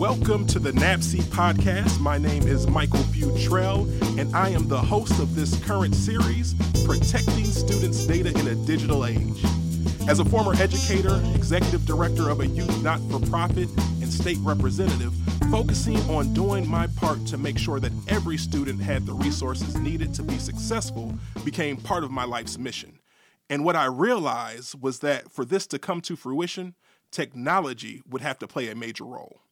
Welcome to the NAPSE podcast. My name is Michael Futrell, and I am the host of this current series, Protecting Students' Data in a Digital Age. As a former educator, executive director of a youth not for profit, and state representative, focusing on doing my part to make sure that every student had the resources needed to be successful became part of my life's mission. And what I realized was that for this to come to fruition, technology would have to play a major role.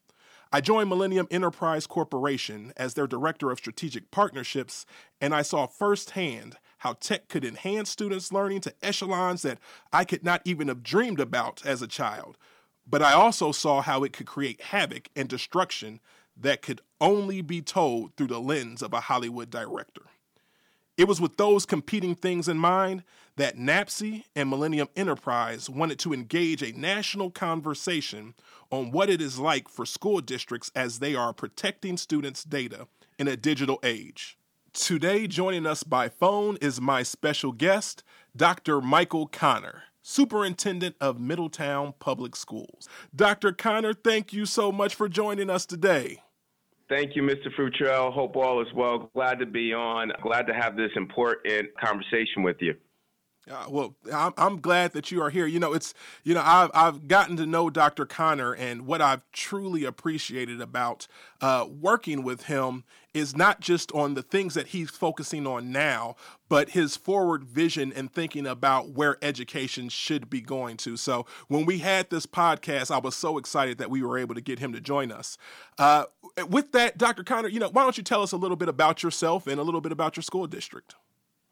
I joined Millennium Enterprise Corporation as their director of strategic partnerships, and I saw firsthand how tech could enhance students' learning to echelons that I could not even have dreamed about as a child. But I also saw how it could create havoc and destruction that could only be told through the lens of a Hollywood director. It was with those competing things in mind that NAPSE and Millennium Enterprise wanted to engage a national conversation on what it is like for school districts as they are protecting students' data in a digital age. Today, joining us by phone is my special guest, Dr. Michael Connor, Superintendent of Middletown Public Schools. Dr. Connor, thank you so much for joining us today. Thank you, Mr. Futrell. Hope all is well. Glad to be on. Glad to have this important conversation with you. Uh, well, I'm, I'm glad that you are here. You know, it's you know I've I've gotten to know Dr. Connor, and what I've truly appreciated about uh, working with him is not just on the things that he's focusing on now, but his forward vision and thinking about where education should be going to. So when we had this podcast, I was so excited that we were able to get him to join us. Uh, with that, Dr. Conner, you know, why don't you tell us a little bit about yourself and a little bit about your school district?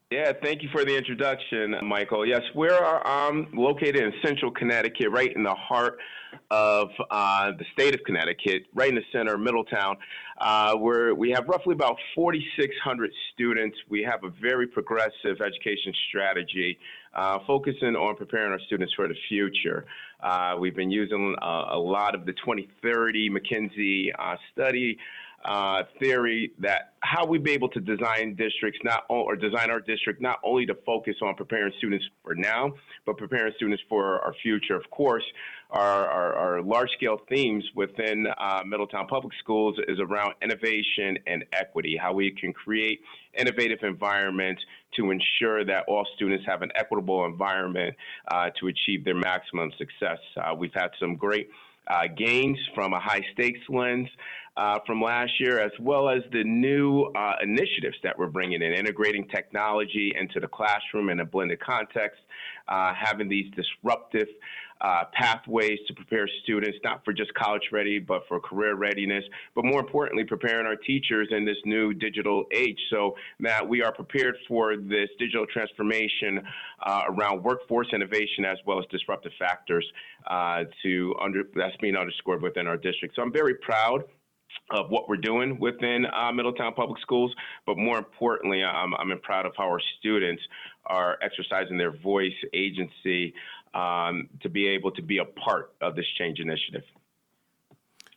Yeah, thank you for the introduction, Michael. Yes, we're um, located in central Connecticut, right in the heart of uh, the state of Connecticut, right in the center of Middletown. Uh, where we have roughly about 4,600 students. We have a very progressive education strategy, uh, focusing on preparing our students for the future. Uh, we've been using uh, a lot of the 2030 McKinsey uh, study uh, theory that how we be able to design districts not or design our district not only to focus on preparing students for now, but preparing students for our future. Of course, our, our, our large scale themes within uh, Middletown Public Schools is around innovation and equity, how we can create innovative environments to ensure that all students have an equitable environment uh, to achieve their maximum success. Uh, we've had some great uh, gains from a high stakes lens uh, from last year, as well as the new uh, initiatives that we're bringing in, integrating technology into the classroom in a blended context, uh, having these disruptive uh, pathways to prepare students, not for just college ready, but for career readiness, but more importantly, preparing our teachers in this new digital age. So, Matt, we are prepared for this digital transformation uh, around workforce innovation as well as disruptive factors uh, to under, that's being underscored within our district. So, I'm very proud of what we're doing within uh, Middletown Public Schools, but more importantly, I'm, I'm proud of how our students are exercising their voice, agency, um, to be able to be a part of this change initiative.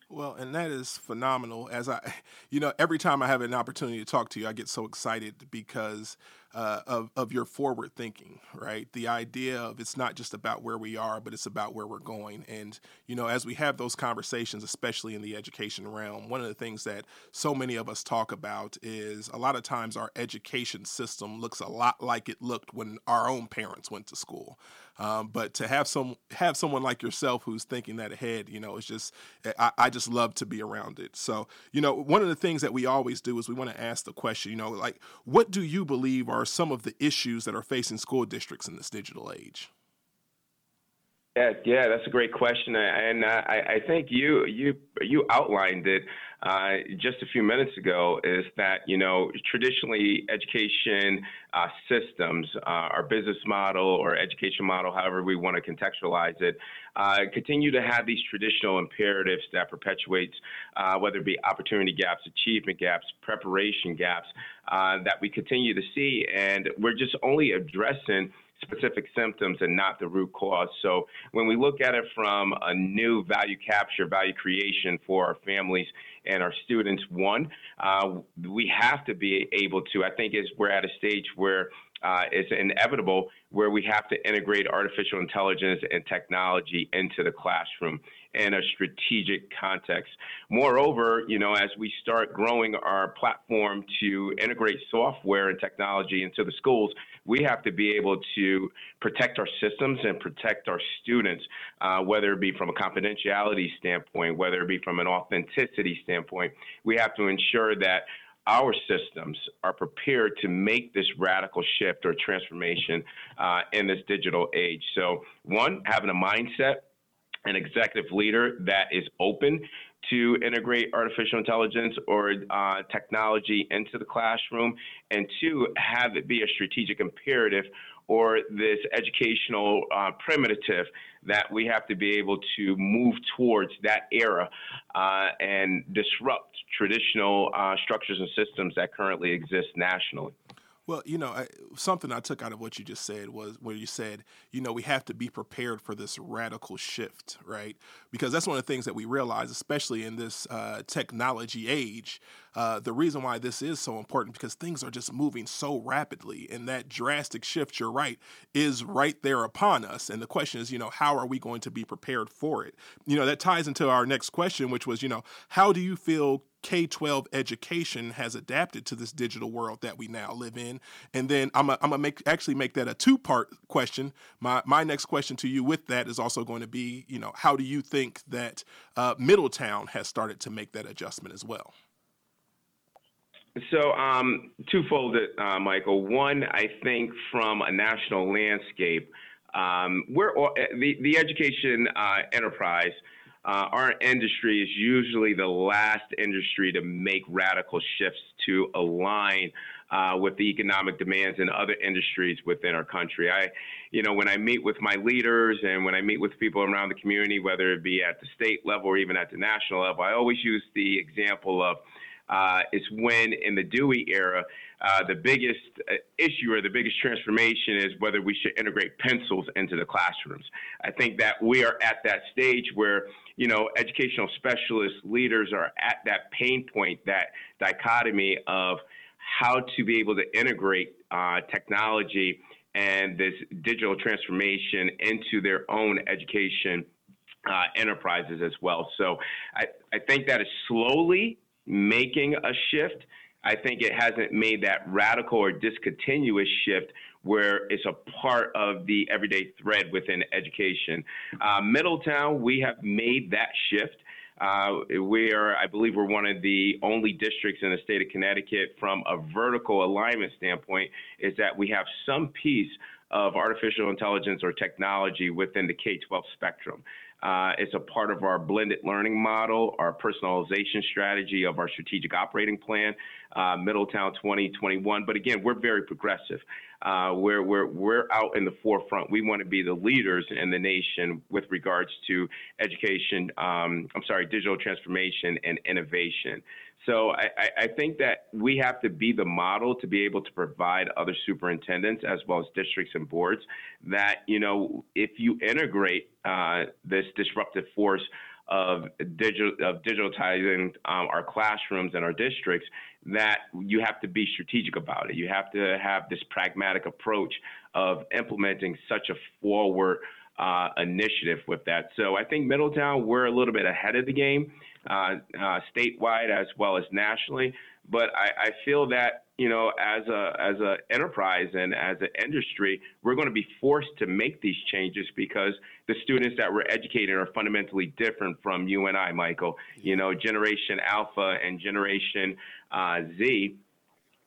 Well, and that is phenomenal. As I, you know, every time I have an opportunity to talk to you, I get so excited because uh, of of your forward thinking, right? The idea of it's not just about where we are, but it's about where we're going. And you know, as we have those conversations, especially in the education realm, one of the things that so many of us talk about is a lot of times our education system looks a lot like it looked when our own parents went to school. Um, but to have some have someone like yourself who's thinking that ahead, you know, it's just I, I just love to be around it. So you know, one of the things that we always do is we want to ask the question, you know, like what do you believe are some of the issues that are facing school districts in this digital age? Yeah, yeah, that's a great question, and uh, I, I think you you you outlined it uh, just a few minutes ago. Is that you know traditionally education uh, systems, uh, our business model or education model, however we want to contextualize it, uh, continue to have these traditional imperatives that perpetuates uh, whether it be opportunity gaps, achievement gaps, preparation gaps that we continue to see, and we're just only addressing specific symptoms and not the root cause. So when we look at it from a new value capture, value creation for our families and our students, one, uh, we have to be able to, I think is we're at a stage where uh, it's inevitable where we have to integrate artificial intelligence and technology into the classroom. In a strategic context. Moreover, you know, as we start growing our platform to integrate software and technology into the schools, we have to be able to protect our systems and protect our students, uh, whether it be from a confidentiality standpoint, whether it be from an authenticity standpoint. We have to ensure that our systems are prepared to make this radical shift or transformation uh, in this digital age. So, one, having a mindset, an executive leader that is open to integrate artificial intelligence or uh, technology into the classroom, and two, have it be a strategic imperative or this educational uh, primitive that we have to be able to move towards that era uh, and disrupt traditional uh, structures and systems that currently exist nationally. Well, you know, I, something I took out of what you just said was where you said, you know, we have to be prepared for this radical shift, right? Because that's one of the things that we realize, especially in this uh, technology age. Uh, the reason why this is so important because things are just moving so rapidly, and that drastic shift, you're right, is right there upon us. And the question is, you know, how are we going to be prepared for it? You know, that ties into our next question, which was, you know, how do you feel K 12 education has adapted to this digital world that we now live in. And then I'm going to make actually make that a two part question. My, my next question to you with that is also going to be, you know, how do you think that uh, Middletown has started to make that adjustment as well? So, um, twofold, uh, Michael. One, I think from a national landscape, um, we're the the education uh, enterprise uh, our industry is usually the last industry to make radical shifts to align uh, with the economic demands in other industries within our country. I, you know, when I meet with my leaders and when I meet with people around the community, whether it be at the state level or even at the national level, I always use the example of uh, it's when in the Dewey era, uh, the biggest uh, issue or the biggest transformation is whether we should integrate pencils into the classrooms. I think that we are at that stage where, you know, educational specialists, leaders are at that pain point, that dichotomy of how to be able to integrate uh, technology and this digital transformation into their own education uh, enterprises as well. So I, I think that is slowly making a shift. I think it hasn't made that radical or discontinuous shift where it's a part of the everyday thread within education. Uh, Middletown, we have made that shift. Uh, we are, I believe, we're one of the only districts in the state of Connecticut from a vertical alignment standpoint, is that we have some piece of artificial intelligence or technology within the K 12 spectrum. Uh, it's a part of our blended learning model, our personalization strategy of our strategic operating plan, uh, Middletown 2021. But again, we're very progressive. Uh, we're, we're, we're out in the forefront. We want to be the leaders in the nation with regards to education, um, I'm sorry, digital transformation and innovation. So I, I, think that we have to be the model to be able to provide other superintendents as well as districts and boards that, you know, if you integrate uh, this disruptive force of digital of digitalizing um, our classrooms and our districts that you have to be strategic about it. You have to have this pragmatic approach of implementing such a forward uh, initiative with that. So I think Middletown, we're a little bit ahead of the game, uh, uh, statewide as well as nationally. But I, I feel that you know, as a as a enterprise and as an industry, we're going to be forced to make these changes because the students that we're educating are fundamentally different from you and I, Michael. You know, Generation Alpha and Generation uh, Z.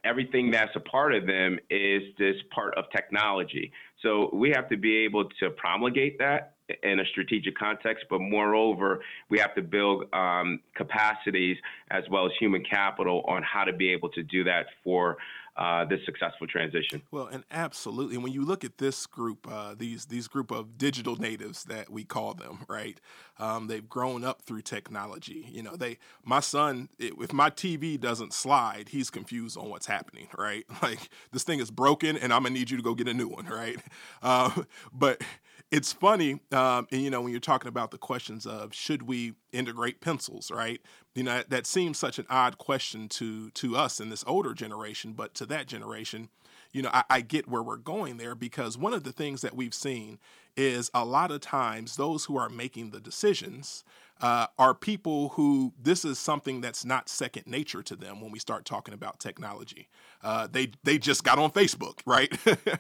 Everything that's a part of them is this part of technology. So we have to be able to promulgate that in a strategic context, but moreover, we have to build um, capacities as well as human capital on how to be able to do that for uh, this successful transition. Well, and absolutely. When you look at this group, uh, these these group of digital natives that we call them, right? Um, they've grown up through technology. You know, they my son, if my TV doesn't slide, he's confused on what's happening, right? Like this thing is broken, and I'm gonna need you to go get a new one, right? Uh, but it's funny, um, and you know, when you're talking about the questions of should we integrate pencils, right? You know, that seems such an odd question to to us in this older generation, but to that generation, you know, I, I get where we're going there because one of the things that we've seen is a lot of times those who are making the decisions uh, are people who this is something that's not second nature to them when we start talking about technology. Uh, they they just got on Facebook, right?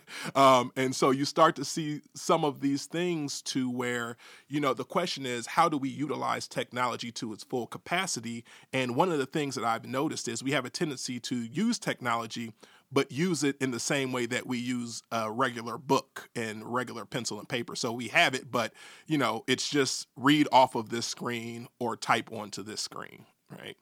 um, and so you start to see some of these things to where you know the question is how do we utilize technology to its full capacity? And one of the things that I've noticed is we have a tendency to use technology but use it in the same way that we use a regular book and regular pencil and paper. So we have it, but you know, it's just read off of this screen or type onto this screen, right?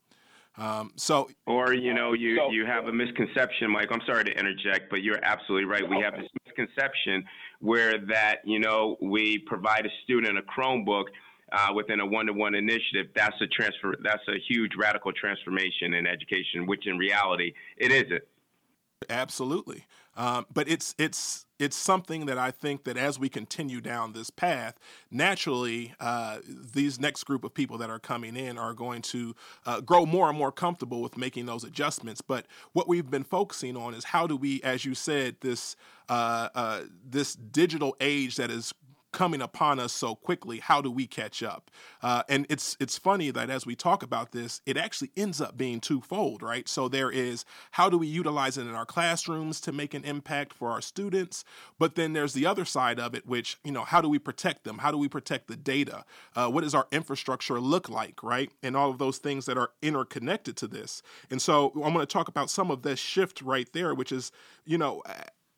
Um, so, or you know, you so, you have a misconception, Mike. I'm sorry to interject, but you're absolutely right. We have this misconception where that you know we provide a student a Chromebook. Uh, within a one-to-one initiative, that's a transfer. That's a huge radical transformation in education, which in reality it isn't. Absolutely. Um, but it's it's it's something that I think that as we continue down this path, naturally, uh, these next group of people that are coming in are going to uh, grow more and more comfortable with making those adjustments. But what we've been focusing on is how do we, as you said, this uh, uh this digital age that is coming upon us so quickly how do we catch up? Uh, and it's it's funny that as we talk about this it actually ends up being twofold right? So there is how do we utilize it in our classrooms to make an impact for our students? But then there's the other side of it which you know how do we protect them? How do we protect the data? Uh, what does our infrastructure look like right? And all of those things that are interconnected to this. And so i'm going to talk about some of this shift right there which is you know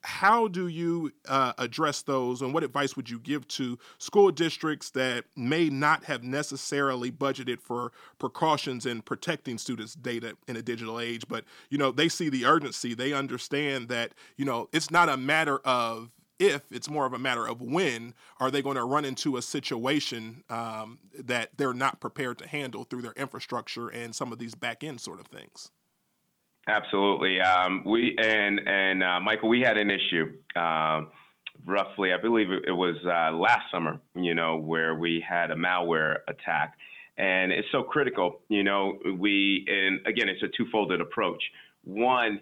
how do you uh, address those and what advice would you give to school districts that may not have necessarily budgeted for precautions in protecting students data in a digital age? But you know they see the urgency. They understand that you know it's not a matter of if it's more of a matter of when are they going to run into a situation um, that they're not prepared to handle through their infrastructure and some of these back end sort of things Absolutely. Um, we and and uh, Michael, we had an issue. Uh, roughly, I believe it, was uh, last summer. You know, where we had a malware attack, and it's so critical. You know, we and again, it's a two-folded approach. One,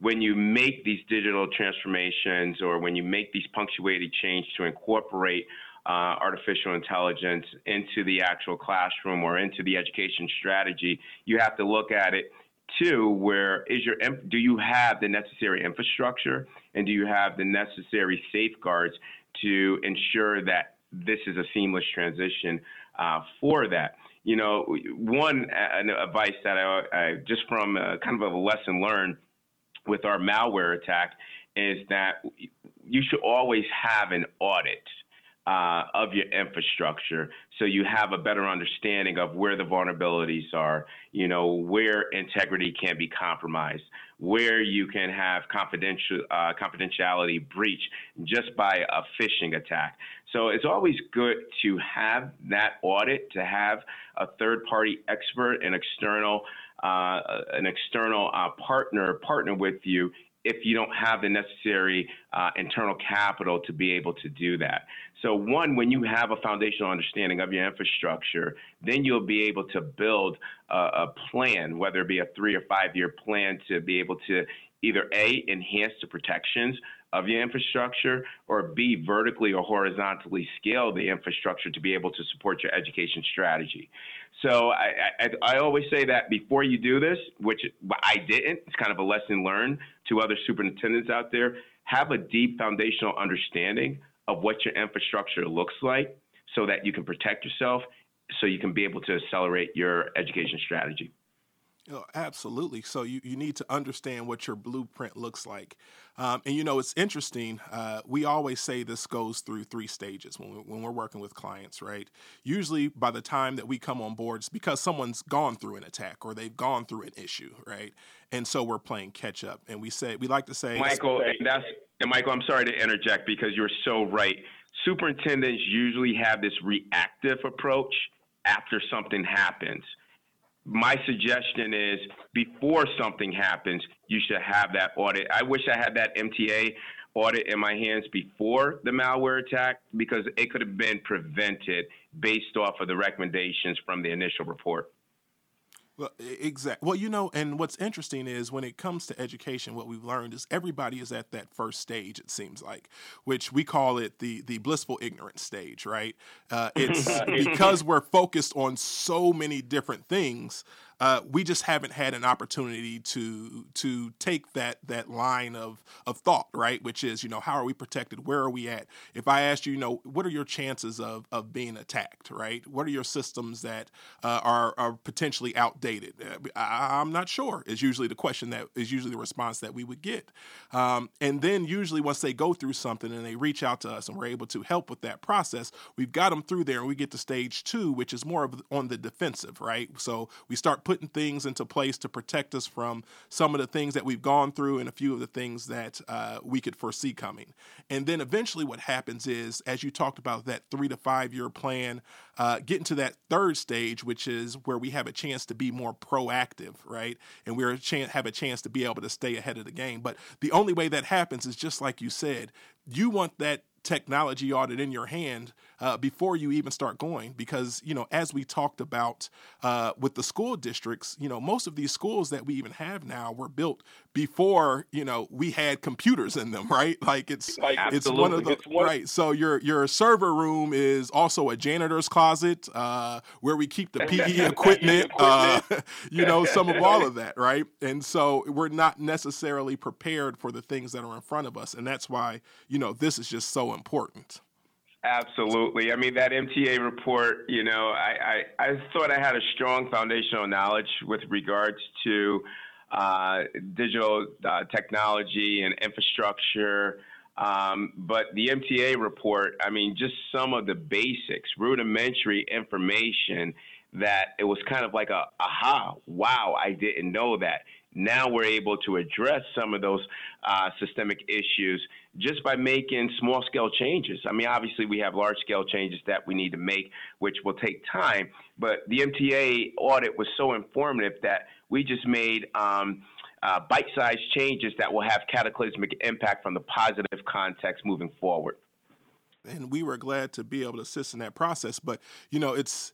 when you make these digital transformations, or when you make these punctuated changes to incorporate uh, artificial intelligence into the actual classroom or into the education strategy, you have to look at it Two, where is your do you have the necessary infrastructure and do you have the necessary safeguards to ensure that this is a seamless transition uh, for that? You know, one uh, advice that I, I just from a, kind of a lesson learned with our malware attack is that you should always have an audit uh, of your infrastructure so you have a better understanding of where the vulnerabilities are, you know, where integrity can be compromised, where you can have confidential uh, confidentiality breach just by a phishing attack. So it's always good to have that audit, to have a third party expert, an external uh, an external uh, partner partner with you if you don't have the necessary uh, internal capital to be able to do that. So, one, when you have a foundational understanding of your infrastructure, then you'll be able to build a, a plan, whether it be a three or five year plan to be able to either A, enhance the protections of your infrastructure, or B, vertically or horizontally scale the infrastructure to be able to support your education strategy. So I, I, I, always say that before you do this, which I didn't, it's kind of a lesson learned to other superintendents out there, have a deep foundational understanding of what your infrastructure looks like so that you can protect yourself, so you can be able to accelerate your education strategy. Oh, absolutely. So you, you need to understand what your blueprint looks like. Um, and you know, it's interesting. Uh, we always say this goes through three stages when, we, when we're working with clients, right? Usually by the time that we come on board, it's because someone's gone through an attack or they've gone through an issue, right? And so we're playing catch up. And we say, we like to say, Michael, and that's, and Michael, I'm sorry to interject because you're so right. Superintendents usually have this reactive approach after something happens my suggestion is before something happens, you should have that audit. I wish I had that MTA audit in my hands before the malware attack because it could have been prevented based off of the recommendations from the initial report. Well, exactly. Well, you know, and what's interesting is when it comes to education, what we've learned is everybody is at that first stage. It seems like, which we call it the the blissful ignorance stage, right? Uh, it's because we're focused on so many different things uh, we just haven't had an opportunity to to take that that line of of thought, right? Which is, you know, how are we protected? Where are we at? If I asked you, you know, what are your chances of of being attacked, right? What are your systems that uh, are are potentially outdated? Uh, I, am not sure. Is usually the question that is usually the response that we would get, um, and then usually once they go through something and they reach out to us and we're able to help with that process, we've got them through there and we get to stage two, which is more of on the defensive, right? So we start putting things into place to protect us from some of the things that we've gone through and a few of the things that uh, we could foresee coming. And then eventually, what happens is, as you talked about that three to five year plan, uh, getting to that third stage, which is where we have a chance to be more proactive, right? And we have a chance to be able to stay ahead of the game. But the only way that happens is just like you said, you want that technology audit in your hand uh, before you even start going because you know as we talked about uh, with the school districts you know most of these schools that we even have now were built before you know we had computers in them right? Like it's like, it's one of the one. right. So your your server room is also a janitor's closet uh, where we keep the PE equipment uh, you know some of all of that right? And so we're not necessarily prepared for the things that are in front of us and that's why you know this is just so important Absolutely. I mean, that MTA report, you know, I, I, I thought I had a strong foundational knowledge with regards to uh, digital uh, technology and infrastructure. Um, but the MTA report, I mean, just some of the basics, rudimentary information that it was kind of like a aha, wow, I didn't know that. Now we're able to address some of those uh, systemic issues just by making small scale changes. I mean, obviously, we have large scale changes that we need to make, which will take time. But the MTA audit was so informative that we just made um, uh, bite sized changes that will have cataclysmic impact from the positive context moving forward. And we were glad to be able to assist in that process. But, you know, it's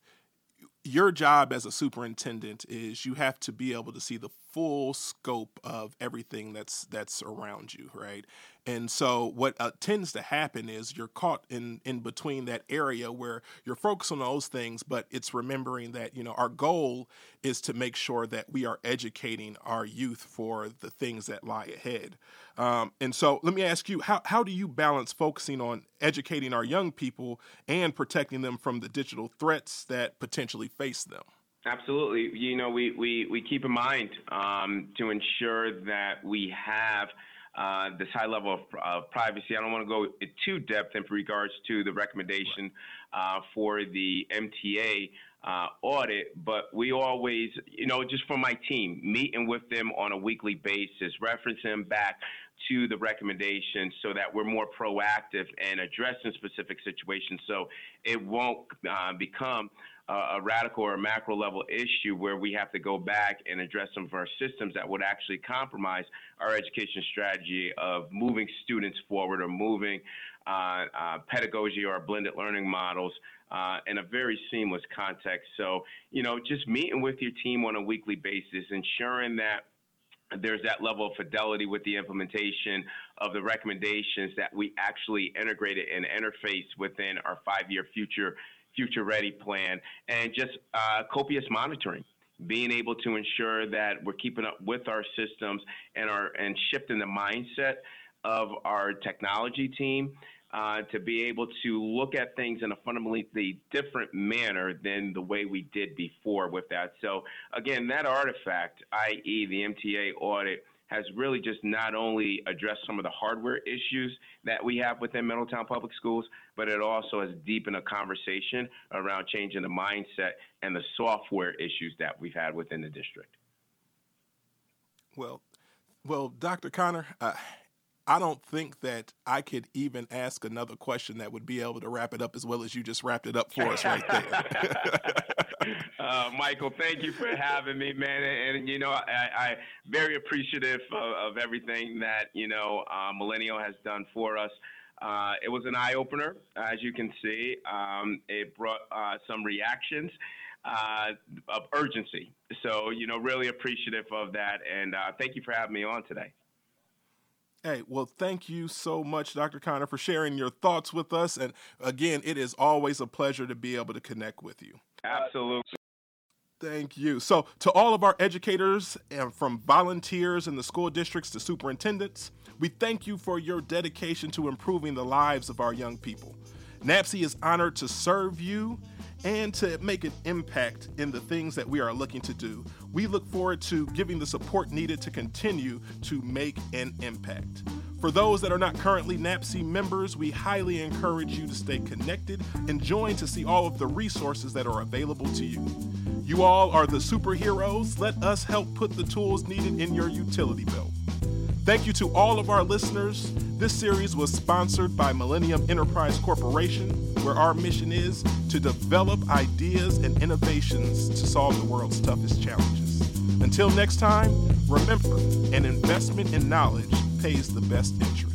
your job as a superintendent is you have to be able to see the full scope of everything that's that's around you, right? And so what uh, tends to happen is you're caught in in between that area where you're focused on those things, but it's remembering that you know our goal is to make sure that we are educating our youth for the things that lie ahead. Um, and so let me ask you, how how do you balance focusing on educating our young people and protecting them from the digital threats that potentially face them? Absolutely. You know, we, we, we keep in mind um, to ensure that we have uh, this high level of, of, privacy. I don't want to go too depth in regards to the recommendation uh, for the MTA uh, audit, but we always, you know, just for my team, meeting with them on a weekly basis, reference them back to the recommendations so that we're more proactive and addressing specific situations so it won't uh, become a radical or macro level issue where we have to go back and address some of our systems that would actually compromise our education strategy of moving students forward or moving uh, uh, pedagogy or blended learning models uh, in a very seamless context. So, you know, just meeting with your team on a weekly basis, ensuring that there's that level of fidelity with the implementation of the recommendations that we actually integrated and interface within our five-year future future ready plan, and just uh, copious monitoring being able to ensure that we're keeping up with our systems and our and shifting the mindset of our technology team uh, to be able to look at things in a fundamentally different manner than the way we did before with that. So again, that artifact, i.e., the MTA audit has really just not only addressed some of the hardware issues that we have within Middletown Public Schools, but it also has deepened a conversation around changing the mindset and the software issues that we've had within the district. Well, well, Dr. Connor, uh, I don't think that I could even ask another question that would be able to wrap it up as well as you just wrapped it up for us right there. uh, Michael, thank you for having me, man. And, and you know, I, I very appreciative of, of, everything that you know uh, Millennial has done for us. Uh, it was an eye opener, as you can see. Um, it brought uh, some reactions. uh, of urgency. So, you know, really appreciative of that. And uh, thank you for having me on today. Hey, well, thank you so much, Dr. Connor, for sharing your thoughts with us. And again, it is always a pleasure to be able to connect with you. Absolutely. Thank you. So, to all of our educators and from volunteers in the school districts to superintendents, we thank you for your dedication to improving the lives of our young people. NAPSE is honored to serve you and to make an impact in the things that we are looking to do. We look forward to giving the support needed to continue to make an impact. For those that are not currently NAPSE members, we highly encourage you to stay connected and join to see all of the resources that are available to you. You all are the superheroes. Let us help put the tools needed in your utility belt. Thank you to all of our listeners. This series was sponsored by Millennium Enterprise Corporation, where our mission is to develop ideas and innovations to solve the world's toughest challenges. Until next time, remember an investment in knowledge pays the best interest.